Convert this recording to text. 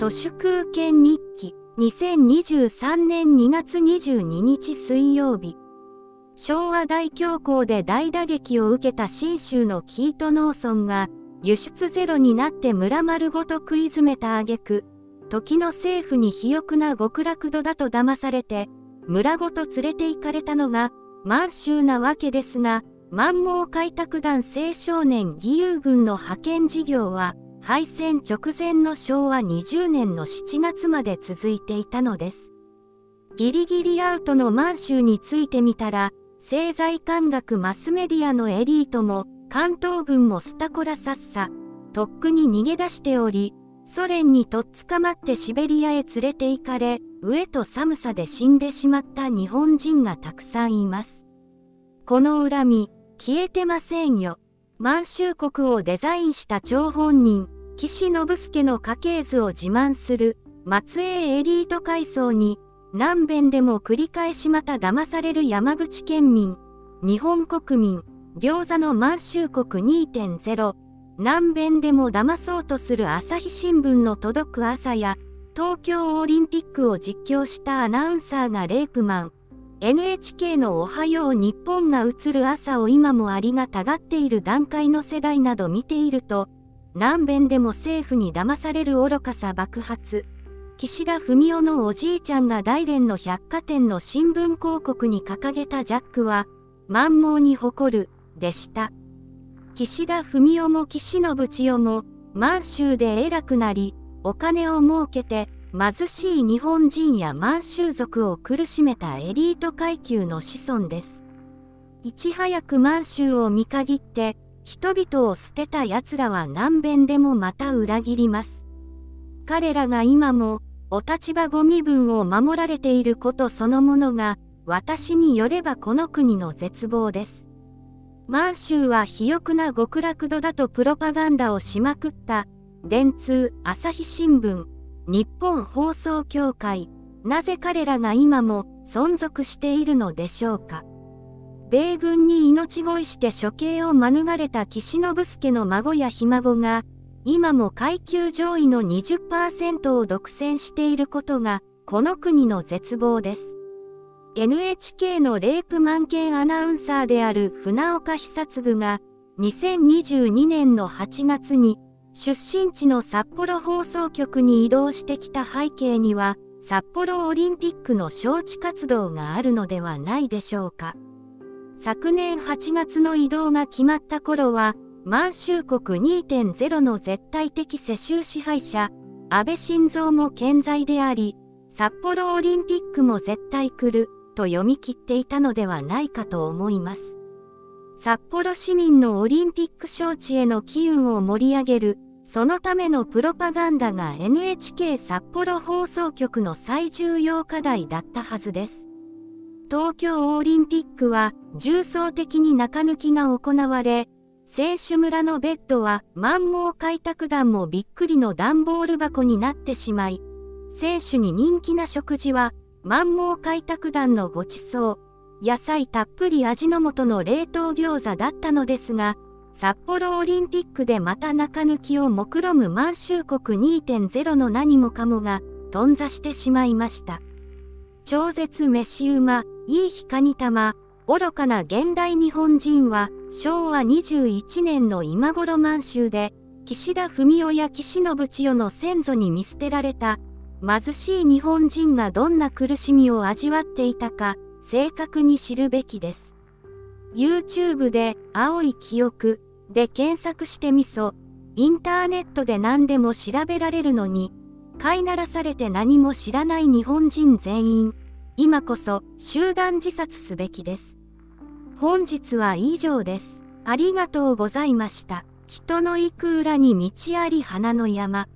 都市空権日記。2023年2月22日水曜日。昭和大恐慌で大打撃を受けた信州のキート農村が輸出ゼロになって村丸ごと食い詰めた挙句。時の政府に肥沃な極楽土だと騙されて村ごと連れて行かれたのが満州なわけですが満蒙開拓団青少年義勇軍の派遣事業は敗戦直前の昭和20年の7月まで続いていたのです。ギリギリアウトの満州についてみたら政財官学マスメディアのエリートも関東軍もスタコラサッサとっくに逃げ出しておりソ連にとっ捕まってシベリアへ連れて行かれ飢えと寒さで死んでしまった日本人がたくさんいます。この恨み消えてませんよ。満州国をデザインした張本人、岸信介の家系図を自慢する松江エリート階層に何遍でも繰り返しまた騙される山口県民、日本国民、餃子の満州国2.0、何遍でも騙そうとする朝日新聞の届く朝や、東京オリンピックを実況したアナウンサーがレイプマン、NHK のおはよう日本が映る朝を今もありがたがっている段階の世代など見ていると、何遍でも政府に騙される愚かさ爆発。岸田文雄のおじいちゃんが大連の百貨店の新聞広告に掲げたジャックは、満蒙に誇る、でした。岸田文雄も岸信千代も、満州で偉くなり、お金を儲けて、貧しい日本人や満州族を苦しめたエリート階級の子孫です。いち早く満州を見限って、人々を捨てた奴らは何遍でもまた裏切ります。彼らが今も、お立場ご身分を守られていることそのものが、私によればこの国の絶望です。満州は肥沃な極楽土だとプロパガンダをしまくった、電通、朝日新聞、日本放送協会、なぜ彼らが今も存続しているのでしょうか。米軍に命乞いして処刑を免れた岸信介の孫やひ孫が、今も階級上位の20%を独占していることが、この国の絶望です。NHK のレイプ満件アナウンサーである船岡久嗣が、2022年の8月に、出身地の札幌放送局に移動してきた背景には、札幌オリンピックの招致活動があるのではないでしょうか。昨年8月の移動が決まった頃は、満州国2.0の絶対的世襲支配者、安倍晋三も健在であり、札幌オリンピックも絶対来る、と読み切っていたのではないかと思います。札幌市民のオリンピック招致への機運を盛り上げる、そのためのプロパガンダが NHK 札幌放送局の最重要課題だったはずです。東京オリンピックは重層的に中抜きが行われ、選手村のベッドは満蒙開拓団もびっくりの段ボール箱になってしまい、選手に人気な食事は満蒙開拓団のごちそう、野菜たっぷり味の素の冷凍餃子だったのですが、札幌オリンピックでまた中抜きを目論む満州国2.0の何もかもが頓挫してしまいました。超絶飯馬、いい日かに玉、愚かな現代日本人は昭和21年の今頃満州で岸田文雄や岸信千代の先祖に見捨てられた貧しい日本人がどんな苦しみを味わっていたか正確に知るべきです。YouTube で青い記憶で検索してみそ、インターネットで何でも調べられるのに、飼いならされて何も知らない日本人全員、今こそ集団自殺すべきです。本日は以上です。ありがとうございました。人の行く裏に道あり花の山。